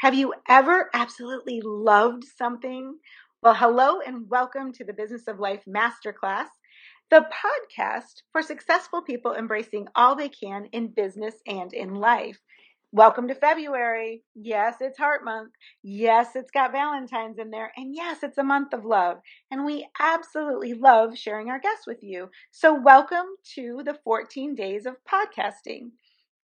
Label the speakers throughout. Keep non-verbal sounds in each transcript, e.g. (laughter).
Speaker 1: Have you ever absolutely loved something? Well, hello and welcome to the Business of Life Masterclass, the podcast for successful people embracing all they can in business and in life. Welcome to February. Yes, it's Heart Month. Yes, it's got Valentine's in there. And yes, it's a month of love. And we absolutely love sharing our guests with you. So, welcome to the 14 days of podcasting,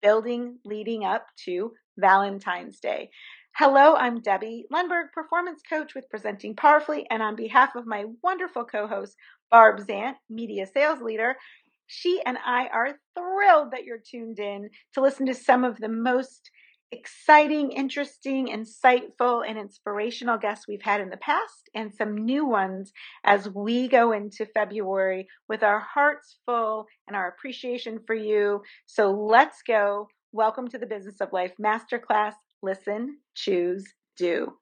Speaker 1: building leading up to Valentine's Day. Hello, I'm Debbie Lundberg, performance coach with Presenting Powerfully, and on behalf of my wonderful co host, Barb Zant, media sales leader, she and I are thrilled that you're tuned in to listen to some of the most exciting, interesting, insightful, and inspirational guests we've had in the past, and some new ones as we go into February with our hearts full and our appreciation for you. So let's go. Welcome to the Business of Life Masterclass listen, choose, do.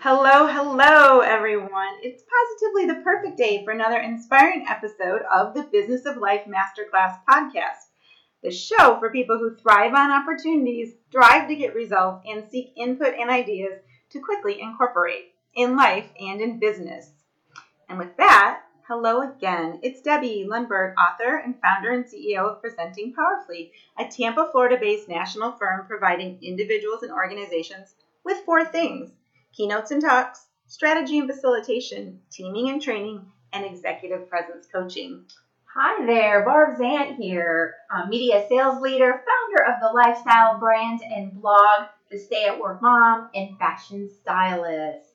Speaker 1: Hello, hello, everyone. It's positively the perfect day for another inspiring episode of the Business of Life Masterclass podcast, the show for people who thrive on opportunities, drive to get results, and seek input and ideas to quickly incorporate in life and in business. And with that, hello again. It's Debbie Lundberg, author and founder and CEO of Presenting Powerfully, a Tampa, Florida based national firm providing individuals and organizations with four things keynotes and talks, strategy and facilitation, teaming and training, and executive presence coaching.
Speaker 2: Hi there, Barb Zant here, media sales leader, founder of the lifestyle brand and blog, The Stay at Work Mom, and fashion stylist.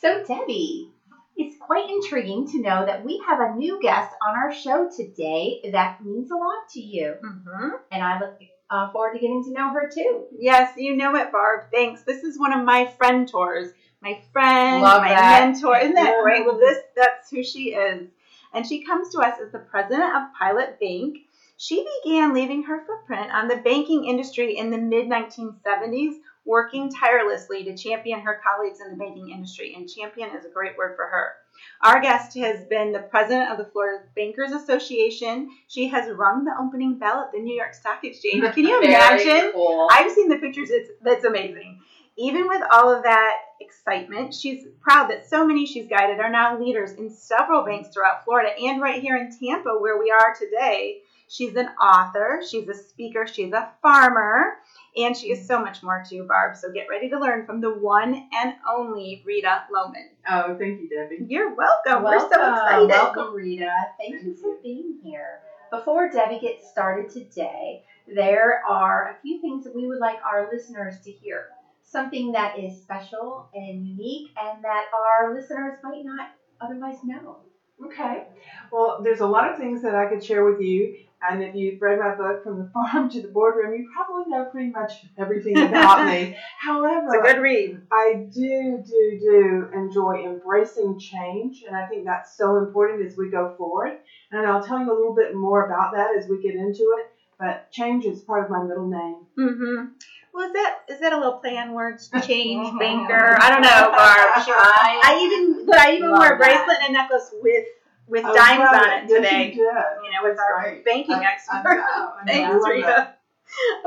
Speaker 2: So, Debbie, it's quite intriguing to know that we have a new guest on our show today that means a lot to you. Mm-hmm. And I look uh, forward to getting to know her too.
Speaker 1: Yes, you know it, Barb. Thanks. This is one of my friend tours. My friend,
Speaker 2: Love
Speaker 1: my
Speaker 2: that.
Speaker 1: mentor. Isn't that great? Well, this that's who she is. And she comes to us as the president of Pilot Bank. She began leaving her footprint on the banking industry in the mid 1970s working tirelessly to champion her colleagues in the banking industry, and champion is a great word for her. Our guest has been the president of the Florida Bankers Association. She has rung the opening bell at the New York Stock Exchange. Can you (laughs) imagine?
Speaker 2: Cool.
Speaker 1: I've seen the pictures. It's that's amazing. Even with all of that excitement, she's proud that so many she's guided are now leaders in several banks throughout Florida and right here in Tampa, where we are today. She's an author, she's a speaker, she's a farmer, and she is so much more too, Barb. So get ready to learn from the one and only Rita Lowman.
Speaker 3: Oh, thank you, Debbie.
Speaker 1: You're welcome.
Speaker 2: Welcome.
Speaker 1: We're so excited.
Speaker 2: Welcome, Rita. Thank you for being here. Before Debbie gets started today, there are a few things that we would like our listeners to hear. Something that is special and unique and that our listeners might not otherwise know.
Speaker 3: Okay. Well, there's a lot of things that I could share with you. And if you've read my book, From the Farm to the Boardroom, you probably know pretty much everything about me. (laughs) However,
Speaker 1: It's a good read.
Speaker 3: I do, do, do enjoy embracing change. And I think that's so important as we go forward. And I'll tell you a little bit more about that as we get into it. But change is part of my middle name.
Speaker 1: Mm-hmm. Well, is that is that a little play on words? (laughs) Change (laughs) banker. I don't know, Barb. Sure. I even but I even
Speaker 2: Love
Speaker 1: wore a
Speaker 2: that.
Speaker 1: bracelet and a necklace with with
Speaker 3: Oh,
Speaker 1: dimes
Speaker 3: right.
Speaker 1: on it
Speaker 3: Yes,
Speaker 1: today.
Speaker 3: you did.
Speaker 1: You know, with
Speaker 3: That's
Speaker 1: our banking
Speaker 3: I-
Speaker 1: expert.
Speaker 3: I I. (laughs)
Speaker 1: Thanks, Rita.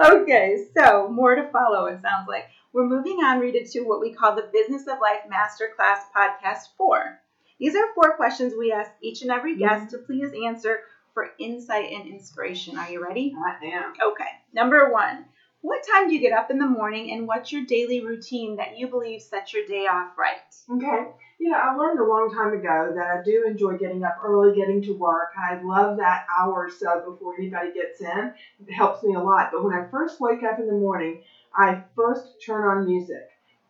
Speaker 1: Okay, so more to follow, it sounds like. We're moving on, Rita, to what we call the Business of Life Masterclass Podcast 4. These are four questions we ask each and every guest mm-hmm. to please answer for insight and inspiration. Are you ready?
Speaker 3: I am.
Speaker 1: Okay, number one. What time do you get up in the morning and what's your daily routine that you believe sets your day off right?
Speaker 3: Okay. Yeah, I learned a long time ago that I do enjoy getting up early, getting to work. I love that hour or so before anybody gets in. It helps me a lot. But when I first wake up in the morning, I first turn on music.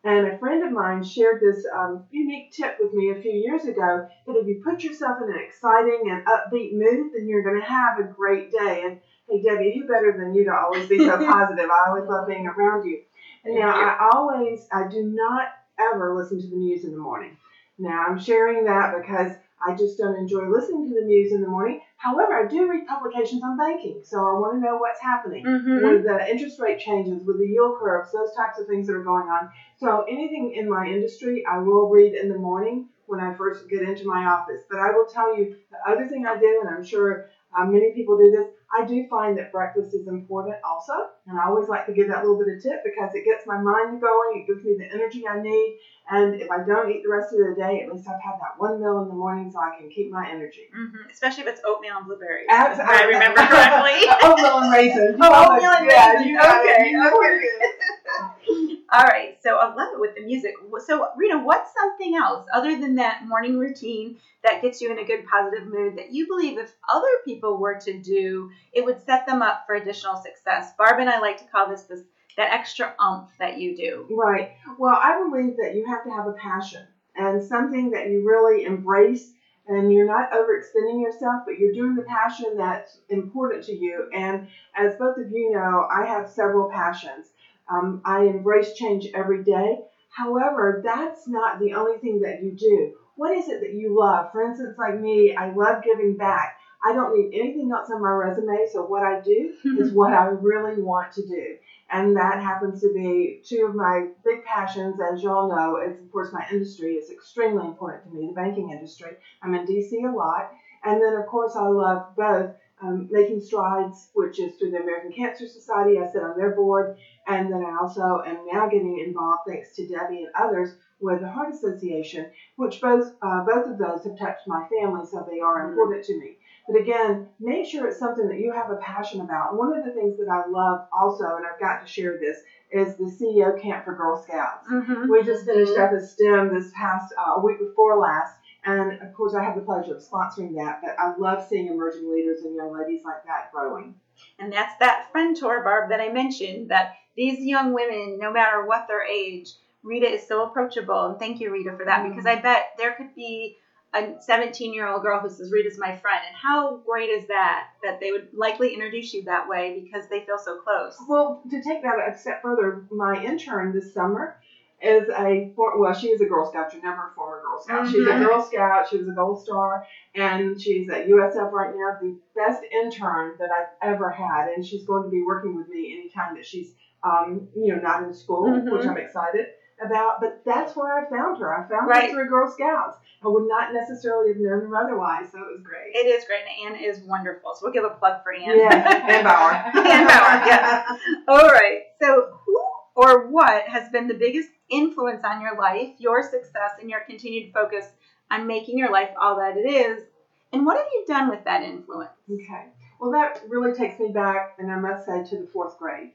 Speaker 3: And a friend of mine shared this um, unique tip with me a few years ago that if you put yourself in an exciting and upbeat mood, then you're going to have a great day. And hey, Debbie, who better than you to always be so (laughs) positive? I always love being around you. And now
Speaker 1: you.
Speaker 3: I always, I do not ever listen to the news in the morning. Now I'm sharing that because I just don't enjoy listening to the news in the morning. However, I do read publications on banking, so I want to know what's happening
Speaker 1: Mm-hmm.
Speaker 3: with the interest rate changes, with the yield curves, those types of things that are going on. So anything in my industry, I will read in the morning when I first get into my office. But I will tell you the other thing I do, and I'm sure uh, many people do this. I do find that breakfast is important also, and I always like to give that little bit of tip because it gets my mind going, it gives me the energy I need, and if I don't eat the rest of the day, at least I've had that one meal in the morning so I can keep my energy.
Speaker 1: Mm-hmm. Especially if it's oatmeal and blueberries.
Speaker 3: Abs-
Speaker 1: if I remember (laughs) correctly. (laughs)
Speaker 3: oatmeal and raisins. (laughs)
Speaker 1: Oh, oatmeal and
Speaker 3: Yeah,
Speaker 1: raisins.
Speaker 3: you it.
Speaker 1: Okay,
Speaker 3: You know
Speaker 1: okay. All right, so I love it with the music. So, Rita, what's something else other than that morning routine that gets you in a good positive mood that you believe if other people were to do, it would set them up for additional success? Barb and I like to call this, this that extra umph that you do.
Speaker 3: Right. Well, I believe that you have to have a passion and something that you really embrace and you're not overextending yourself, but you're doing the passion that's important to you. And as both of you know, I have several passions. Um, I embrace change every day. However, that's not the only thing that you do. What is it that you love? For instance, like me, I love giving back. I don't need anything else on my resume, so what I do (laughs) is what I really want to do. And that happens to be two of my big passions, as y'all know, is of course my industry is extremely important to me, the banking industry. I'm in DC a lot. And then of course I love both um, Making Strides, which is through the American Cancer Society. I sit on their board. And then I also am now getting involved, thanks to Debbie and others, with the Heart Association, which both uh, both of those have touched my family, so they are
Speaker 1: Mhm.
Speaker 3: important to me. But again, make sure it's something that you have a passion about. One of the things that I love also, and I've got to share this, is the CEO Camp for Girl Scouts.
Speaker 1: Mm-hmm.
Speaker 3: We just finished up a STEM this past uh, week before last, and of course I have the pleasure of sponsoring that. But I love seeing emerging leaders and young ladies like that growing.
Speaker 1: And that's that friend tour, Barb, that I mentioned, that these young women, no matter what their age, Rita is so approachable. And thank you, Rita, for that,
Speaker 3: Mm.
Speaker 1: because I bet there could be a 17 year old girl who says, Rita's my friend. And how great is that, that they would likely introduce you that way because they feel so close?
Speaker 3: Well, to take that a step further, my intern this summer is a for, well, she is a Girl Scout. You're never a former Girl Scout. She's a
Speaker 1: Mhm.
Speaker 3: Girl Scout. She was a Gold Star, and she's at USF right now. The best intern that I've ever had, and she's going to be working with me anytime that she's, um, you know, not in school,
Speaker 1: Mhm.
Speaker 3: which I'm excited about. But that's where I found her. I found
Speaker 1: Right.
Speaker 3: her through Girl Scouts. I would not necessarily have known her otherwise, so it was great.
Speaker 1: It is great. And Anne is wonderful. So we'll give a plug for Anne.
Speaker 3: Yes, (laughs) and Bauer.
Speaker 1: Anne Bauer, yeah. All right. So, who or what has been the biggest influence on your life, your success, and your continued focus on making your life all that it is? And what have you done with that influence?
Speaker 3: Okay. Well, that really takes me back, and I must say, to the fourth grade.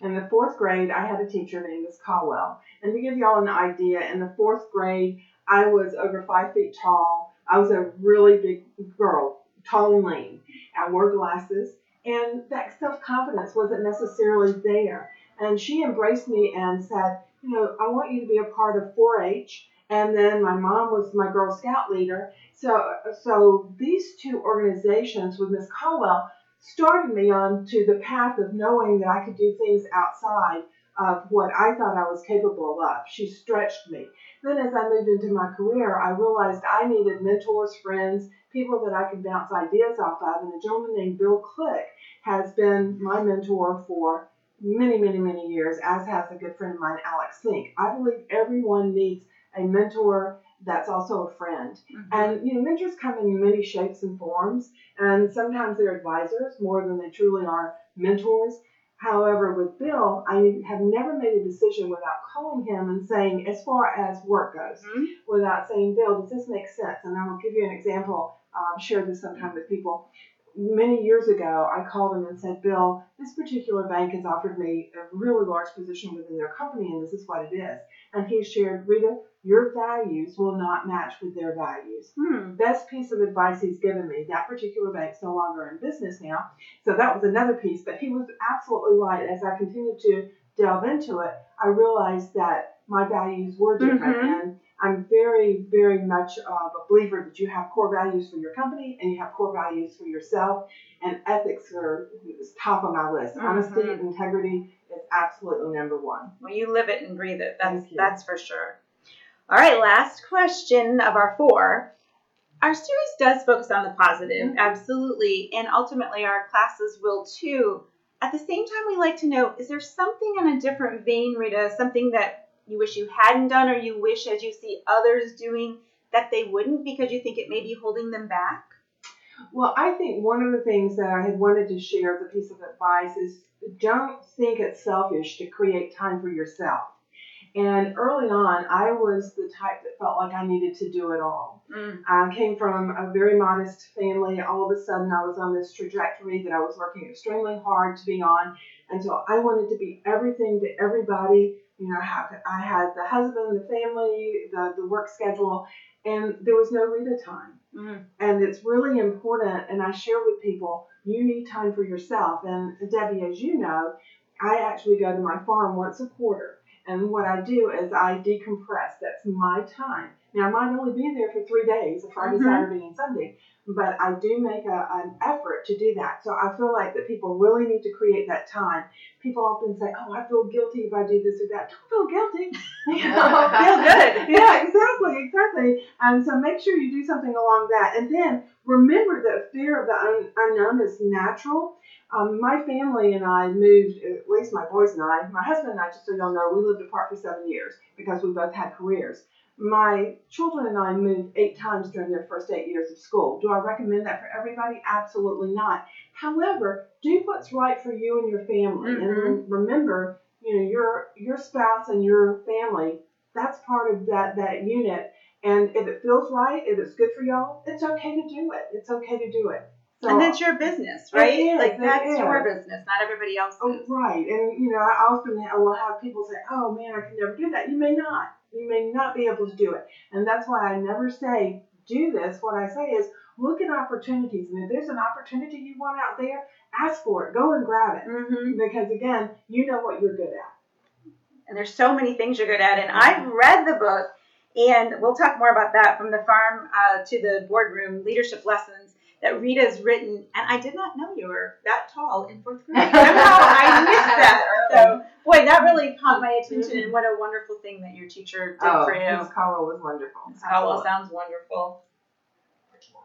Speaker 3: In the fourth grade, I had a teacher named Miss Caldwell. And to give y'all an idea, in the fourth grade, I was over five feet tall. I was a really big girl, tall and lean. I wore glasses, and that self confidence wasn't necessarily there. And she embraced me and said, You know, I want you to be a part of 4 H. And then my mom was my Girl Scout leader. So, so these two organizations with Miss Caldwell started me on to the path of knowing that I could do things outside of what I thought I was capable of. She stretched me. Then, as I moved into my career, I realized I needed mentors, friends, people that I could bounce ideas off of. And a gentleman named Bill Click has been my mentor for many, many, many years, as has a good friend of mine, Alex Sink. I believe everyone needs a mentor that's also a friend. And you know, mentors come in many shapes and forms, and sometimes they're advisors more than they truly are mentors. However, with Bill, I have never made a decision without calling him and saying, as far as work goes,
Speaker 1: Mhm.
Speaker 3: without saying, Bill, does this make sense? And I will give you an example. Um, shared this sometime with people. Many years ago, I called him and said, Bill, this particular bank has offered me a really large position within their company, and this is what it is. And he shared, Rita, your values will not match with their values.
Speaker 1: Hmm.
Speaker 3: Best piece of advice he's given me. That particular bank's no longer in business now. So that was another piece, but he was absolutely right. As I continued to delve into it, I realized that my values were different.
Speaker 1: Mhm.
Speaker 3: And I'm very, very much of a believer that you have core values for your company and you have core values for yourself. And ethics are top of my list. Honesty
Speaker 1: Mhm.
Speaker 3: and integrity is absolutely number one.
Speaker 1: Well, you live it and breathe it. That's that's for sure. All right, last question of our four. Our series does focus on the positive,
Speaker 3: Mhm.
Speaker 1: absolutely, and ultimately our classes will too. At the same time, we like to know is there something in a different vein, Rita, something that you wish you hadn't done or you wish as you see others doing that they wouldn't because you think it may be holding them back?
Speaker 3: Well, I think one of the things that I had wanted to share as a piece of advice is don't think it's selfish to create time for yourself. And early on, I was the type that felt like I needed to do it all.
Speaker 1: Mm.
Speaker 3: I came from a very modest family. All of a sudden, I was on this trajectory that I was working extremely hard to be on. And so I wanted to be everything to everybody. You know, I had the husband, the family, the, the work schedule, and there was no Rita time.
Speaker 1: Mm.
Speaker 3: And it's really important, and I share with people, you need time for yourself. And Debbie, as you know, I actually go to my farm once a quarter. And what I do is I decompress. That's my time. Now, I might only be there for three days, a Friday,
Speaker 1: Mhm.
Speaker 3: Saturday, and Sunday, but I do make a, an effort to do that. So I feel like that people really need to create that time. People often say, oh, I feel guilty if I do this or that. Don't feel guilty. (laughs) You know, (laughs)
Speaker 1: Feel good.
Speaker 3: yeah, exactly, exactly. And so make sure you do something along that. And then remember that fear of the un- unknown is natural. Um, my family and I moved, at least my boys and I, my husband and I, just so y'all know, we lived apart for seven years because we both had careers. My children and I moved eight times during their first eight years of school. Do I recommend that for everybody? Absolutely not. However, do what's right for you and your family. And remember, you know, your your spouse and your family, that's part of that that unit. And if it feels right, if it's good for y'all, it's okay to do it. It's okay to do it. So,
Speaker 1: and that's your business, right?
Speaker 3: Is,
Speaker 1: like that's your business, not everybody else's.
Speaker 3: Oh, right. And, you know, I often ha- will have people say, oh, man, I can never do that. You may not. You may not be able to do it. And that's why I never say, do this. What I say is, look at opportunities. And if there's an opportunity you want out there, ask for it. Go and grab it.
Speaker 1: Mm-hmm.
Speaker 3: Because, again, you know what you're good at.
Speaker 1: and there's so many things you're good at. And I've read the book, and we'll talk more about that from the farm uh, to the boardroom leadership lessons that Rita's written. And I did not know you were that tall in fourth grade. (laughs) Somehow I missed that. So, oh. boy, that really caught my attention. And mm-hmm. what a wonderful thing that your teacher did
Speaker 3: Oh,
Speaker 1: for you.
Speaker 3: Miss Caldwell was wonderful.
Speaker 1: Caldwell sounds wonderful.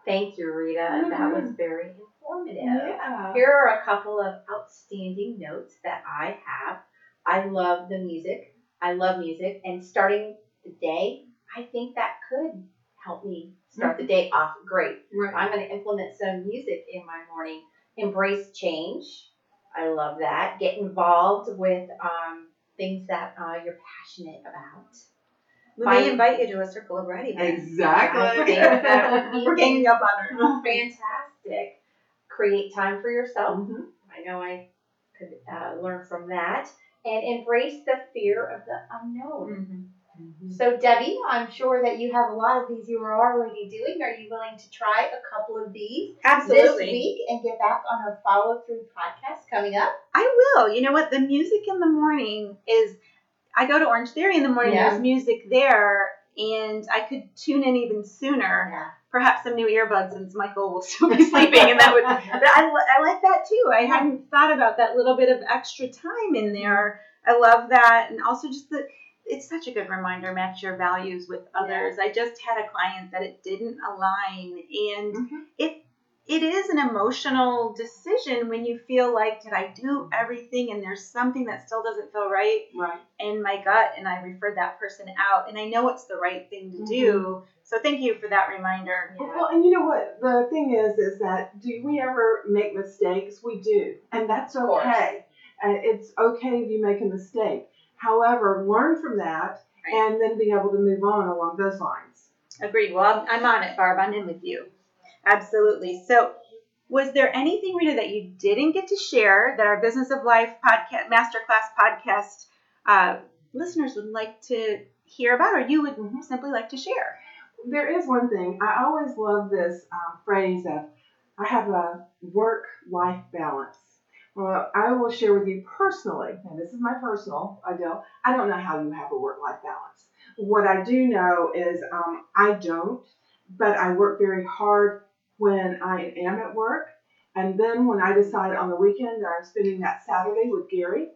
Speaker 2: Thank you, Rita. That was mm-hmm. very informative.
Speaker 3: Yeah.
Speaker 2: Here are a couple of outstanding notes that I have. I love the music. I love music, and starting the day, I think that could help me start the day off great.
Speaker 3: Right.
Speaker 2: I'm going to implement some music in my morning. Embrace change. I love that. Get involved with um, things that uh, you're passionate about.
Speaker 1: We
Speaker 2: Fine.
Speaker 1: may invite you to a circle of writing.
Speaker 3: Exactly.
Speaker 2: think that would be (laughs)
Speaker 1: We're ganging up on her. (laughs)
Speaker 2: fantastic. Create time for yourself.
Speaker 3: Mhm.
Speaker 2: I know I could uh, learn from that. And embrace the fear of the unknown.
Speaker 1: Mm-hmm. Mm-hmm.
Speaker 2: So, Debbie, I'm sure that you have a lot of these you are already doing. Are you willing to try a couple of these this week and get back on our follow through podcast coming up?
Speaker 1: I will. You know what? The music in the morning is. I go to Orange Theory in the morning.
Speaker 2: Yeah.
Speaker 1: There's music there, and I could tune in even sooner.
Speaker 2: Yeah.
Speaker 1: Perhaps some new earbuds, since Michael will still be (laughs) sleeping, and that would. But I, I like that too. I hadn't thought about that little bit of extra time in there. I love that, and also just the. It's such a good reminder. Match your values with others. I just had a client that it didn't align, and
Speaker 3: Mhm.
Speaker 1: it it is an emotional decision when you feel like did i do everything and there's something that still doesn't feel right
Speaker 3: Right.
Speaker 1: in my gut and i referred that person out and i know it's the right thing to do so thank you for that reminder
Speaker 3: Well, and you know what? The thing is, is that do we ever make mistakes? We do, and that's okay. And it's okay if you make a mistake. However, learn from that,
Speaker 1: Right.
Speaker 3: and then be able to move on along those lines.
Speaker 1: agreed well I'm, on it barb i'm in with you absolutely so was there anything rita that you didn't get to share that our business of life podcast masterclass podcast uh, listeners would like to hear about or you would
Speaker 3: Mhm.
Speaker 1: simply like to share
Speaker 3: There is one thing I always love this um, phrase of I have a work-life balance. Well, I will share with you personally, and this is my personal ideal. I don't know how you have a work-life balance. What I do know is um, I don't, but I work very hard when I am at work, and then when I decide on the weekend that I'm spending that Saturday with Gary,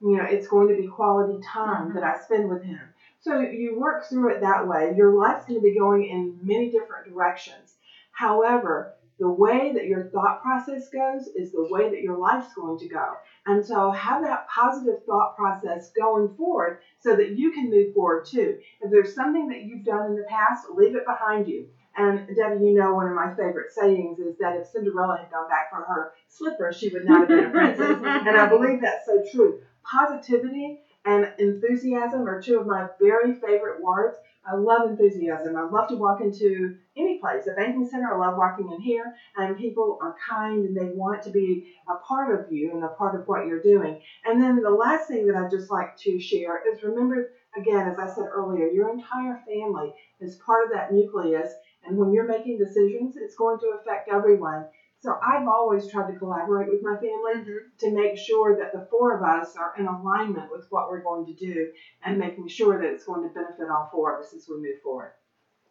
Speaker 3: you know, it's going to be quality time that I spend with him. So you work through it that way. Your life's going to be going in many different directions. However, the way that your thought process goes is the way that your life's going to go. And so have that positive thought process going forward so that you can move forward too. If there's something that you've done in the past, leave it behind you. And Debbie, you know one of my favorite sayings is that if Cinderella had gone back for her slipper, she would not have been a princess. (laughs) and I believe that's so true. Positivity and enthusiasm are two of my very favorite words. I love enthusiasm. I love to walk into any place, a banking center. I love walking in here, and people are kind and they want to be a part of you and a part of what you're doing. And then the last thing that I'd just like to share is remember, again, as I said earlier, your entire family is part of that nucleus. And when you're making decisions, it's going to affect everyone. So I've always tried to collaborate with my family mm-hmm. to make sure that the four of us are in alignment with what we're going to do and making sure that it's going to benefit all four of us as we move forward.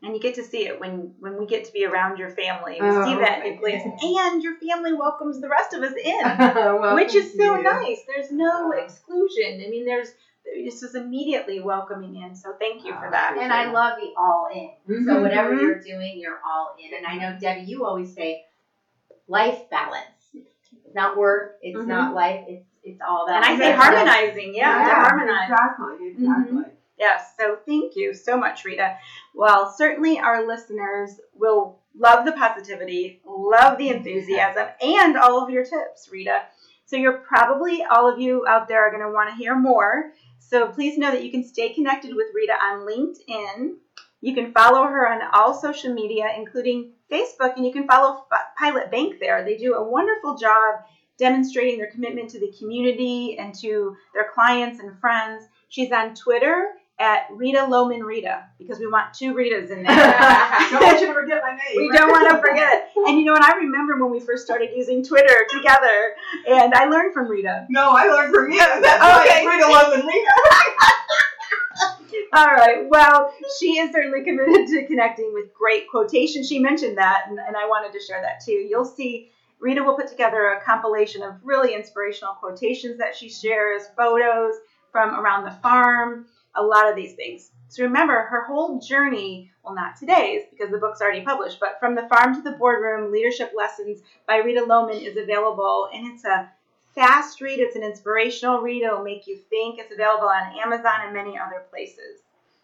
Speaker 1: And you get to see it when when we get to be around your family. We oh, see that nucleus, and your family welcomes the rest of us (laughs) in, which is so you. nice. There's no exclusion. I mean, there's it's just immediately welcoming in. So thank you for that.
Speaker 2: And I love the all in. Mm-hmm. So whatever you're doing, you're all in. And I know Debbie, you always say life balance. It's not work. It's mm-hmm. not life. It's it's all that.
Speaker 1: And I say harmonizing. Yeah,
Speaker 3: yeah harmonize. Exactly. Exactly. Mm-hmm.
Speaker 1: Yes. So thank you so much, Rita. Well, certainly our listeners will love the positivity, love the enthusiasm, and all of your tips, Rita. So you're probably all of you out there are going to want to hear more. So please know that you can stay connected with Rita on LinkedIn. You can follow her on all social media, including Facebook, and you can follow Pilot Bank there. They do a wonderful job demonstrating their commitment to the community and to their clients and friends. She's on Twitter at Rita Lowman Rita because we want two Ritas in there. (laughs) (laughs)
Speaker 3: don't want you to forget my name.
Speaker 1: We don't want to forget. And you know, what? I remember when we first started using Twitter together, and I learned from Rita.
Speaker 3: No, I learned from you. That's oh, okay. Rita Lowman Rita. (laughs)
Speaker 1: All right. Well, she is certainly committed to connecting with great quotations. She mentioned that, and, and I wanted to share that too. You'll see Rita will put together a compilation of really inspirational quotations that she shares, photos from around the farm, a lot of these things. So remember, her whole journey, well, not today's because the book's already published, but From the Farm to the Boardroom Leadership Lessons by Rita Lowman is available, and it's a fast read. It's an inspirational read. It'll make you think. It's available on Amazon and many other places.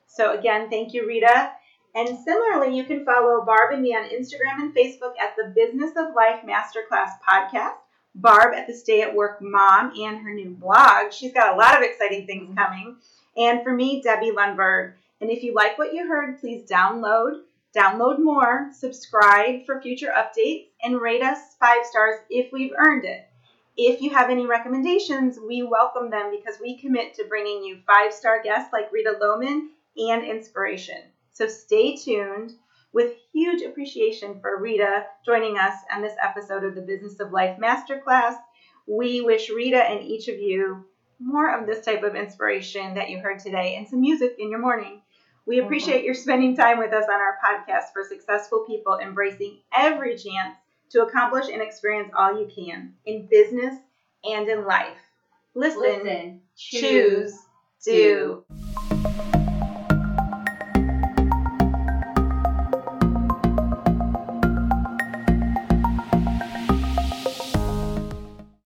Speaker 1: So again, thank you, Rita. And similarly, you can follow Barb and me on Instagram and Facebook at the Business of Life Masterclass Podcast. Barb at the Stay at Work Mom and her new blog. She's got a lot of exciting things mm-hmm. coming. And for me, Debbie Lundberg. And if you like what you heard, please download, download more, subscribe for future updates, and rate us five stars if we've earned it. If you have any recommendations, we welcome them because we commit to bringing you five star guests like Rita Lowman and inspiration. So stay tuned with huge appreciation for Rita joining us on this episode of the Business of Life Masterclass. We wish Rita and each of you more of this type of inspiration that you heard today and some music in your morning. We mm-hmm. appreciate your spending time with us on our podcast for successful people embracing every chance to accomplish and experience all you can in business and in life. Listen,
Speaker 2: Listen
Speaker 1: choose, do. do.